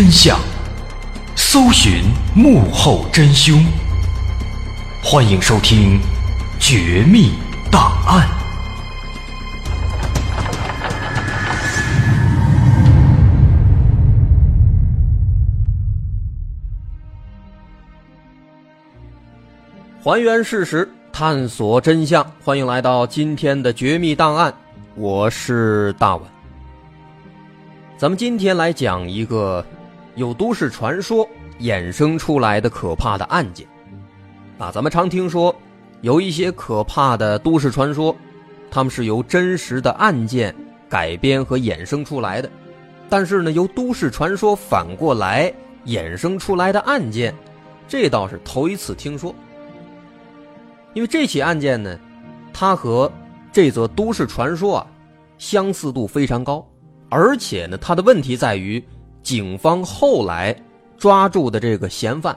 真相，搜寻幕后真凶。欢迎收听《绝密档案》。还原事实，探索真相。欢迎来到今天的《绝密档案》，我是大碗。咱们今天来讲一个有都市传说衍生出来的可怕的案件。啊，咱们常听说有一些可怕的都市传说，他们是由真实的案件改编和衍生出来的。但是呢，由都市传说反过来衍生出来的案件，这倒是头一次听说。因为这起案件呢，它和这则都市传说啊相似度非常高。而且呢，它的问题在于，警方后来抓住的这个嫌犯，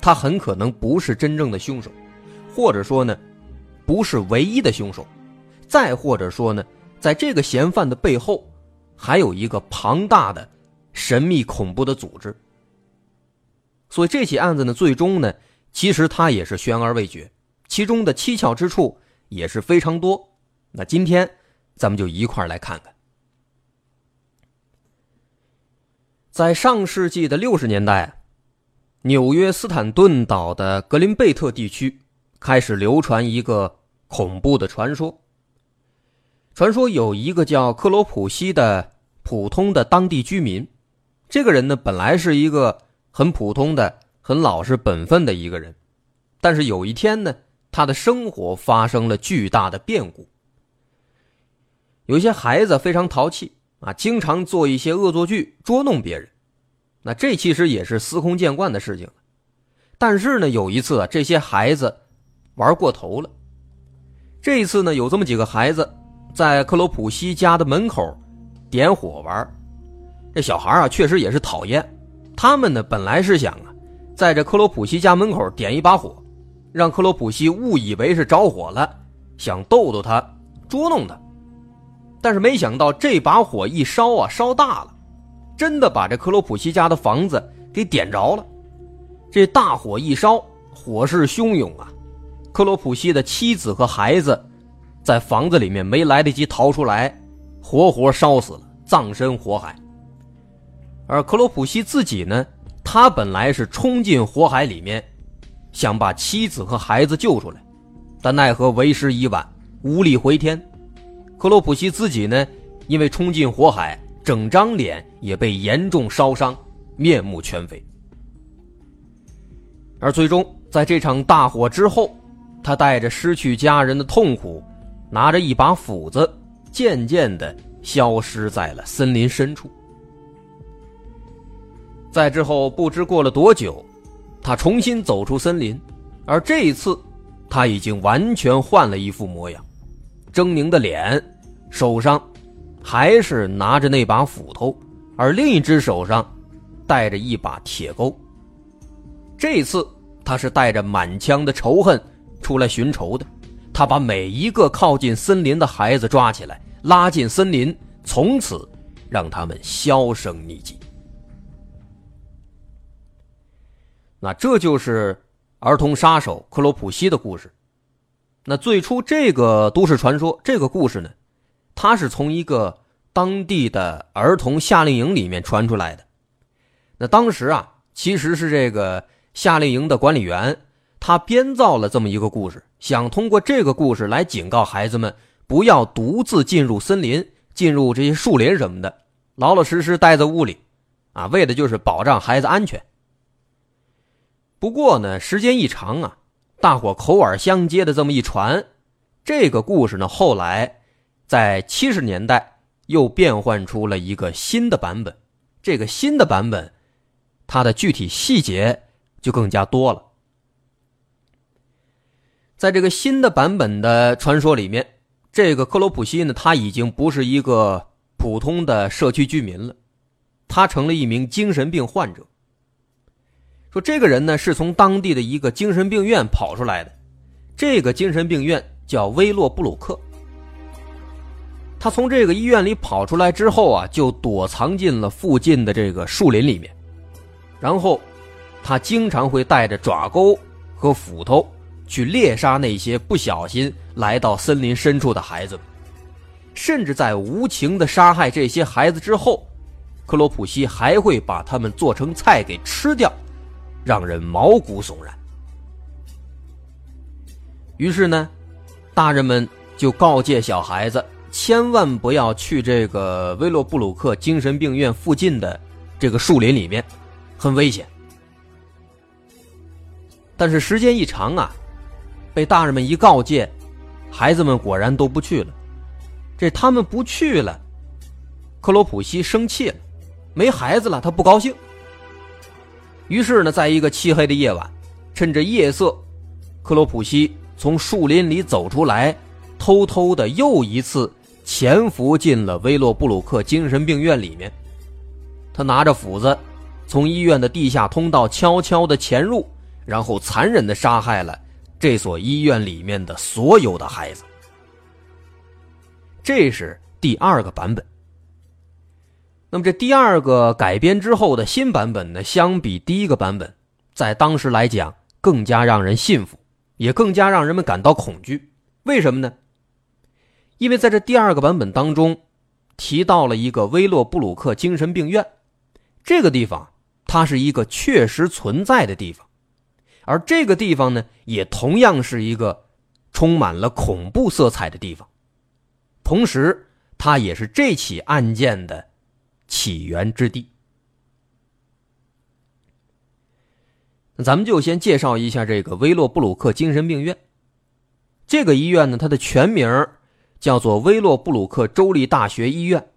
他很可能不是真正的凶手，或者说呢，不是唯一的凶手，再或者说呢，在这个嫌犯的背后，还有一个庞大的、神秘恐怖的组织。所以这起案子呢，最终呢，其实它也是悬而未决，其中的蹊跷之处也是非常多。那今天咱们就一块来看看。在上世纪的六十年代，纽约斯坦顿岛的格林贝特地区开始流传一个恐怖的传说。传说有一个叫克罗普西的普通的当地居民，这个人呢本来是一个很普通的、很老实本分的一个人，但是有一天呢，他的生活发生了巨大的变故。有些孩子非常淘气。啊，经常做一些恶作剧捉弄别人，那这其实也是司空见惯的事情。但是呢，有一次啊，这些孩子玩过头了。这一次呢，有这么几个孩子在克罗普西家的门口点火玩。这小孩啊，确实也是讨厌。他们呢，本来是想啊，在这克罗普西家门口点一把火，让克罗普西误以为是着火了，想逗逗他，捉弄他。但是没想到这把火一烧啊，烧大了，真的把这克罗普西家的房子给点着了。这大火一烧，火势汹涌啊！克罗普西的妻子和孩子在房子里面没来得及逃出来，活活烧死了，葬身火海。而克罗普西自己呢，他本来是冲进火海里面，想把妻子和孩子救出来，但奈何为时已晚，无力回天。克洛普西自己呢，因为冲进火海，整张脸也被严重烧伤，面目全非。而最终在这场大火之后，他带着失去家人的痛苦，拿着一把斧子，渐渐的消失在了森林深处。在之后不知过了多久，他重新走出森林，而这一次，他已经完全换了一副模样。狰狞的脸，手上还是拿着那把斧头，而另一只手上带着一把铁钩。这次他是带着满腔的仇恨出来寻仇的。他把每一个靠近森林的孩子抓起来，拉进森林，从此让他们销声匿迹。那这就是儿童杀手克罗普西的故事。那最初这个都市传说，这个故事呢，它是从一个当地的儿童夏令营里面传出来的。那当时啊，其实是这个夏令营的管理员，他编造了这么一个故事，想通过这个故事来警告孩子们不要独自进入森林、进入这些树林什么的，老老实实待在屋里，啊，为的就是保障孩子安全。不过呢，时间一长啊。大伙口耳相接的这么一传，这个故事呢，后来在七十年代又变换出了一个新的版本。这个新的版本，它的具体细节就更加多了。在这个新的版本的传说里面，这个克罗普西呢，他已经不是一个普通的社区居民了，他成了一名精神病患者。说这个人呢是从当地的一个精神病院跑出来的，这个精神病院叫威洛布鲁克。他从这个医院里跑出来之后啊，就躲藏进了附近的这个树林里面，然后他经常会带着爪钩和斧头去猎杀那些不小心来到森林深处的孩子，甚至在无情的杀害这些孩子之后，克罗普西还会把他们做成菜给吃掉。让人毛骨悚然。于是呢，大人们就告诫小孩子，千万不要去这个威洛布鲁克精神病院附近的这个树林里面，很危险。但是时间一长啊，被大人们一告诫，孩子们果然都不去了。这他们不去了，克罗普西生气了，没孩子了，他不高兴。于是呢，在一个漆黑的夜晚，趁着夜色，克罗普西从树林里走出来，偷偷的又一次潜伏进了威洛布鲁克精神病院里面。他拿着斧子，从医院的地下通道悄悄的潜入，然后残忍的杀害了这所医院里面的所有的孩子。这是第二个版本。那么这第二个改编之后的新版本呢，相比第一个版本，在当时来讲更加让人信服，也更加让人们感到恐惧。为什么呢？因为在这第二个版本当中，提到了一个威洛布鲁克精神病院，这个地方它是一个确实存在的地方，而这个地方呢，也同样是一个充满了恐怖色彩的地方，同时它也是这起案件的。起源之地，那咱们就先介绍一下这个威洛布鲁克精神病院。这个医院呢，它的全名叫做威洛布鲁克州立大学医院。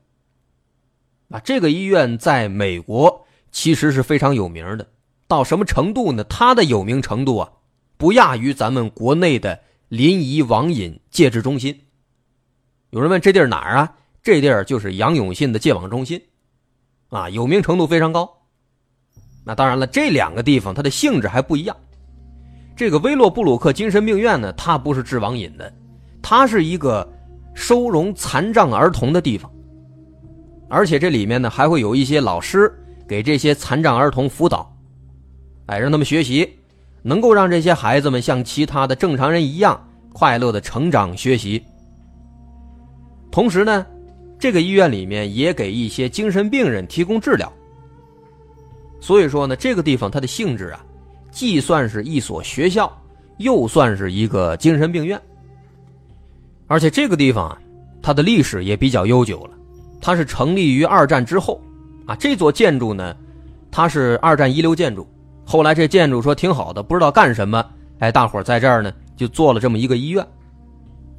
啊，这个医院在美国其实是非常有名的，到什么程度呢？它的有名程度啊，不亚于咱们国内的临沂网瘾戒治中心。有人问这地儿哪儿啊？这地儿就是杨永信的戒网中心，啊，有名程度非常高。那当然了，这两个地方它的性质还不一样。这个威洛布鲁克精神病院呢，它不是治网瘾的，它是一个收容残障儿童的地方，而且这里面呢还会有一些老师给这些残障儿童辅导，哎，让他们学习，能够让这些孩子们像其他的正常人一样快乐的成长学习。同时呢，这个医院里面也给一些精神病人提供治疗。所以说呢，这个地方它的性质啊，既算是一所学校，又算是一个精神病院。而且这个地方啊，它的历史也比较悠久了，它是成立于二战之后，啊，这座建筑呢，它是二战遗留建筑，后来这建筑说挺好的，不知道干什么，哎，大伙在这儿呢就做了这么一个医院。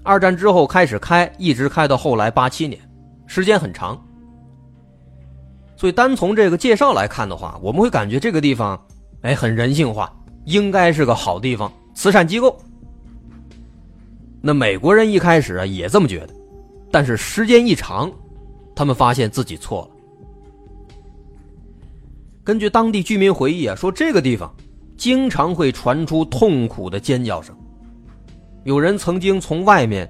二战之后开始开，一直开到后来八七年，时间很长。所以，单从这个介绍来看的话，我们会感觉这个地方，哎，很人性化，应该是个好地方，慈善机构。那美国人一开始啊也这么觉得，但是时间一长，他们发现自己错了。根据当地居民回忆啊，说这个地方经常会传出痛苦的尖叫声，有人曾经从外面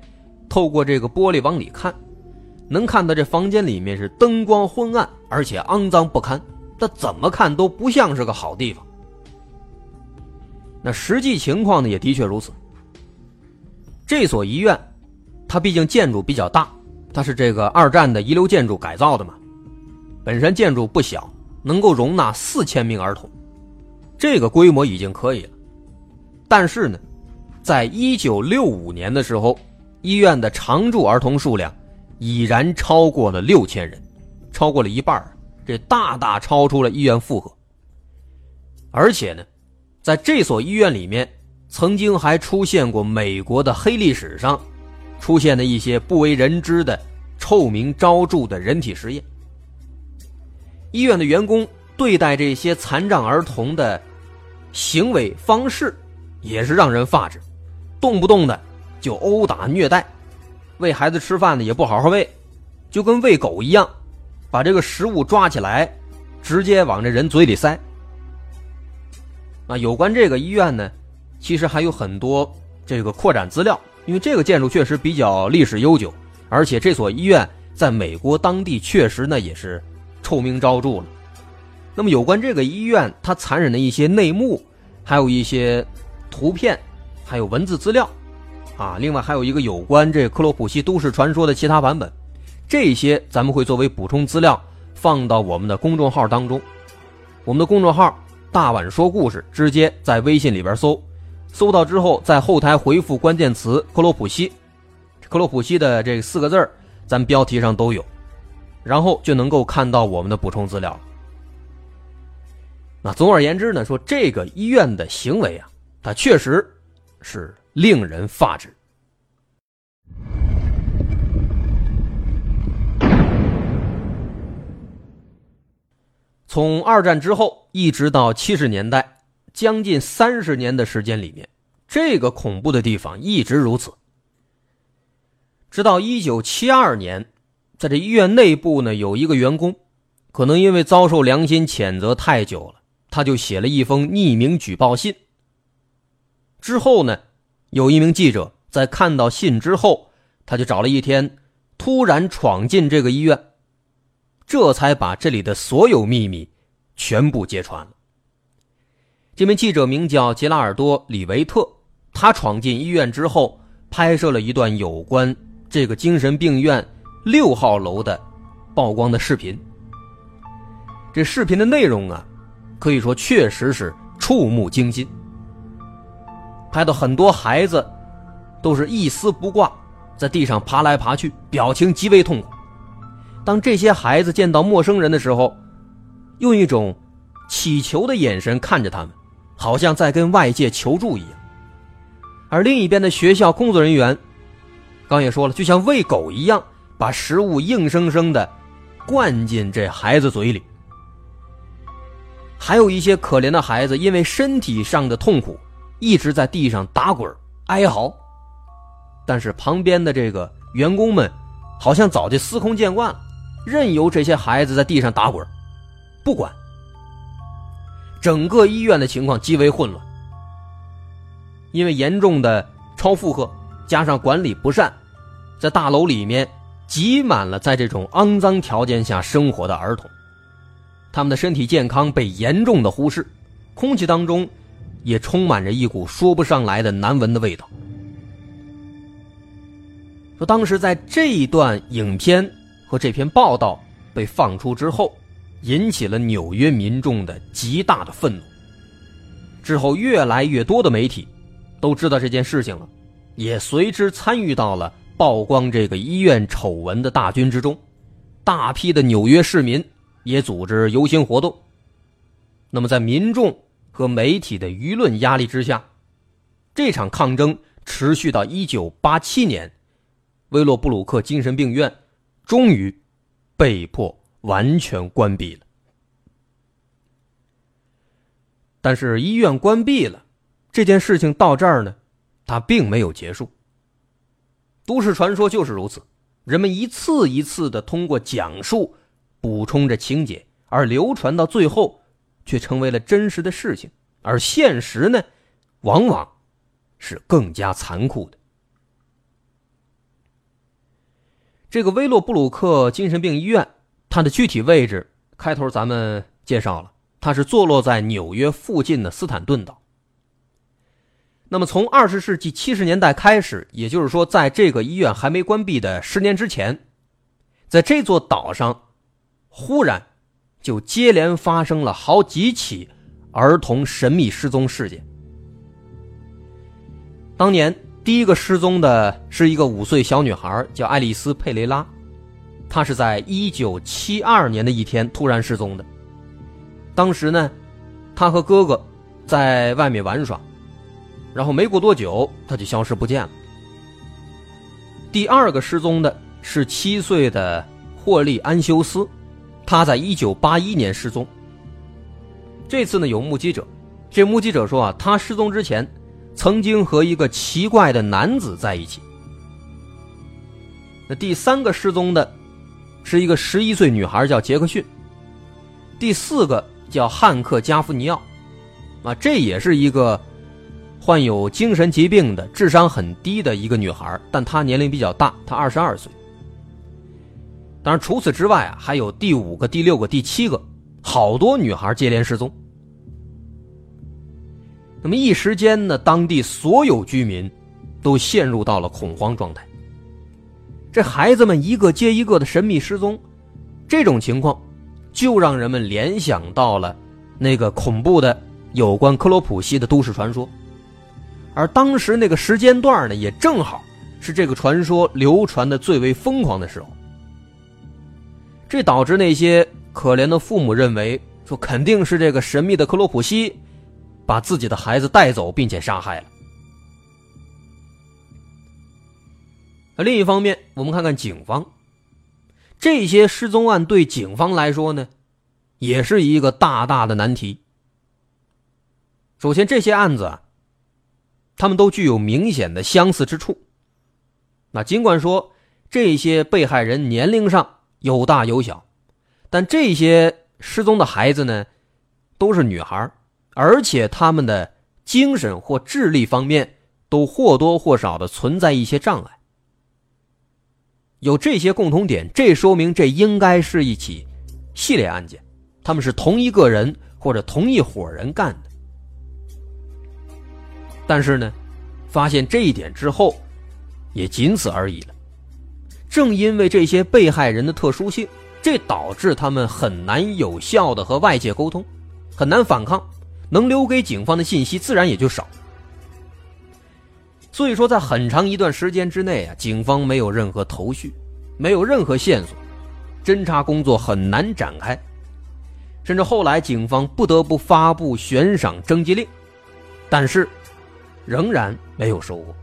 透过这个玻璃往里看。能看到这房间里面是灯光昏暗，而且肮脏不堪，这怎么看都不像是个好地方。那实际情况呢，也的确如此。这所医院，它毕竟建筑比较大，它是这个二战的遗留建筑改造的嘛，本身建筑不小，能够容纳四千名儿童，这个规模已经可以了。但是呢，在一九六五年的时候，医院的常住儿童数量。已然超过了六千人，超过了一半这大大超出了医院负荷。而且呢，在这所医院里面，曾经还出现过美国的黑历史上出现的一些不为人知的臭名昭著的人体实验。医院的员工对待这些残障儿童的行为方式也是让人发指，动不动的就殴打虐待。喂孩子吃饭呢也不好好喂，就跟喂狗一样，把这个食物抓起来，直接往这人嘴里塞。啊，有关这个医院呢，其实还有很多这个扩展资料，因为这个建筑确实比较历史悠久，而且这所医院在美国当地确实呢也是臭名昭著了。那么有关这个医院它残忍的一些内幕，还有一些图片，还有文字资料。啊，另外还有一个有关这克洛普西都市传说的其他版本，这些咱们会作为补充资料放到我们的公众号当中。我们的公众号“大碗说故事”，直接在微信里边搜，搜到之后在后台回复关键词“克洛普西”，克洛普西的这四个字咱标题上都有，然后就能够看到我们的补充资料。那总而言之呢，说这个医院的行为啊，它确实是。令人发指。从二战之后一直到七十年代，将近三十年的时间里面，这个恐怖的地方一直如此。直到一九七二年，在这医院内部呢，有一个员工，可能因为遭受良心谴责太久了，他就写了一封匿名举报信。之后呢？有一名记者在看到信之后，他就找了一天，突然闯进这个医院，这才把这里的所有秘密全部揭穿了。这名记者名叫杰拉尔多·里维特，他闯进医院之后，拍摄了一段有关这个精神病院六号楼的曝光的视频。这视频的内容啊，可以说确实是触目惊心。拍到很多孩子，都是一丝不挂，在地上爬来爬去，表情极为痛苦。当这些孩子见到陌生人的时候，用一种乞求的眼神看着他们，好像在跟外界求助一样。而另一边的学校工作人员，刚也说了，就像喂狗一样，把食物硬生生的灌进这孩子嘴里。还有一些可怜的孩子，因为身体上的痛苦。一直在地上打滚哀嚎，但是旁边的这个员工们好像早就司空见惯了，任由这些孩子在地上打滚，不管。整个医院的情况极为混乱，因为严重的超负荷加上管理不善，在大楼里面挤满了在这种肮脏条件下生活的儿童，他们的身体健康被严重的忽视，空气当中也充满着一股说不上来的难闻的味道。说当时在这一段影片和这篇报道被放出之后，引起了纽约民众的极大的愤怒。之后，越来越多的媒体都知道这件事情了，也随之参与到了曝光这个医院丑闻的大军之中。大批的纽约市民也组织游行活动。那么，在民众和媒体的舆论压力之下，这场抗争持续到一九八七年。威洛布鲁克精神病院终于被迫完全关闭了，但是医院关闭了，这件事情到这儿呢，它并没有结束。都市传说就是如此，人们一次一次的通过讲述补充着情节，而流传到最后，却成为了真实的事情。而现实呢，往往是更加残酷的。这个威洛布鲁克精神病医院，它的具体位置开头咱们介绍了，它是坐落在纽约附近的斯坦顿岛。那么，从二十世纪七十年代开始，也就是说，在这个医院还没关闭的十年之前，在这座岛上，忽然就接连发生了好几起儿童神秘失踪事件。当年。第一个失踪的是一个五岁小女孩，叫爱丽丝·佩雷拉。她是在一九七二年的一天突然失踪的。当时呢，她和哥哥在外面玩耍，然后没过多久，她就消失不见了。第二个失踪的是七岁的霍利·安修斯，他在一九八一年失踪。这次呢，有目击者，这目击者说啊，他失踪之前。曾经和一个奇怪的男子在一起。那第三个失踪的，是一个十一岁女孩，叫杰克逊。第四个叫汉克加夫尼奥，啊，这也是一个患有精神疾病的、智商很低的一个女孩，但她年龄比较大，她二十二岁。当然，除此之外啊，还有第五个、第六个、第七个，好多女孩接连失踪。那么一时间呢，当地所有居民都陷入到了恐慌状态。这孩子们一个接一个的神秘失踪，这种情况就让人们联想到了那个恐怖的有关克罗普西的都市传说。而当时那个时间段呢，也正好是这个传说流传的最为疯狂的时候。这导致那些可怜的父母认为，说肯定是这个神秘的克罗普西。把自己的孩子带走，并且杀害了。另一方面，我们看看警方，这些失踪案对警方来说呢，也是一个大大的难题。首先，这些案子，他们都具有明显的相似之处。那尽管说这些被害人年龄上有大有小，但这些失踪的孩子呢，都是女孩而且他们的精神或智力方面都或多或少的存在一些障碍，有这些共同点，这说明这应该是一起系列案件，他们是同一个人或者同一伙人干的。但是呢，发现这一点之后，也仅此而已了。正因为这些被害人的特殊性，这导致他们很难有效的和外界沟通，很难反抗。能留给警方的信息自然也就少，所以说在很长一段时间之内啊，警方没有任何头绪，没有任何线索，侦查工作很难展开，甚至后来警方不得不发布悬赏征集令，但是仍然没有收获。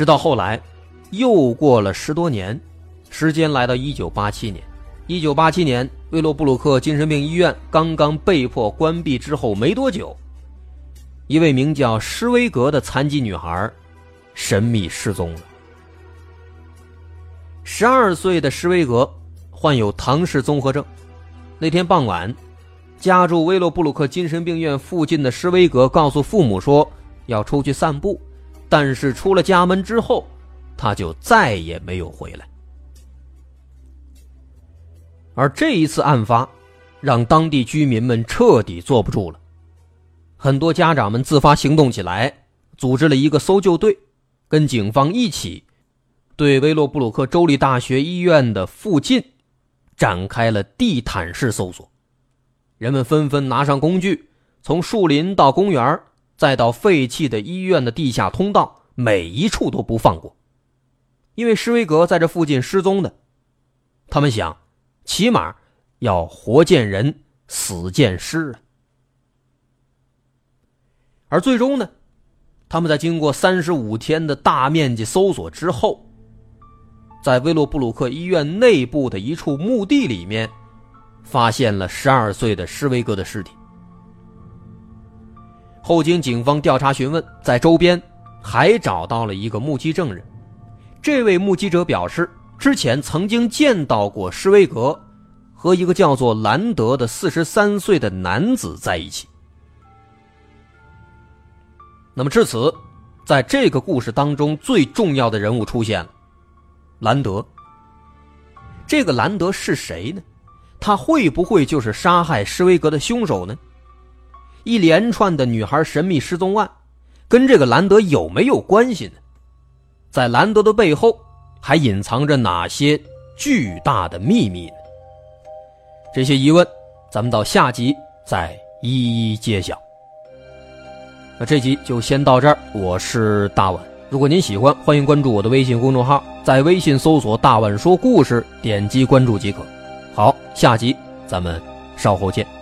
直到后来，又过了十多年，时间来到一九八七年。一九八七年，威洛布鲁克精神病医院刚刚被迫关闭之后没多久，一位名叫施威格的残疾女孩，神秘失踪了。十二岁的施威格患有唐氏综合症。那天傍晚，家住威洛布鲁克精神病院附近的施威格告诉父母说要出去散步，但是出了家门之后，他就再也没有回来。而这一次案发，让当地居民们彻底坐不住了，很多家长们自发行动起来，组织了一个搜救队，跟警方一起。对威洛布鲁克州立大学医院的附近展开了地毯式搜索，人们纷纷拿上工具，从树林到公园，再到废弃的医院的地下通道，每一处都不放过。因为施威格在这附近失踪的，他们想，起码要活见人，死见尸啊。而最终呢，他们在经过三十五天的大面积搜索之后。在威洛布鲁克医院内部的一处墓地里面，发现了十二岁的施威格的尸体。后经警方调查询问，在周边还找到了一个目击证人。这位目击者表示，之前曾经见到过施威格和一个叫做兰德的四十三岁的男子在一起。那么至此，在这个故事当中，最重要的人物出现了。兰德，这个兰德是谁呢？他会不会就是杀害施威格的凶手呢？一连串的女孩神秘失踪案，跟这个兰德有没有关系呢？在兰德的背后，还隐藏着哪些巨大的秘密呢？这些疑问，咱们到下集再一一揭晓。那这集就先到这儿，我是大碗。如果您喜欢，欢迎关注我的微信公众号，在微信搜索“大碗说故事”，点击关注即可。好，下集咱们稍后见。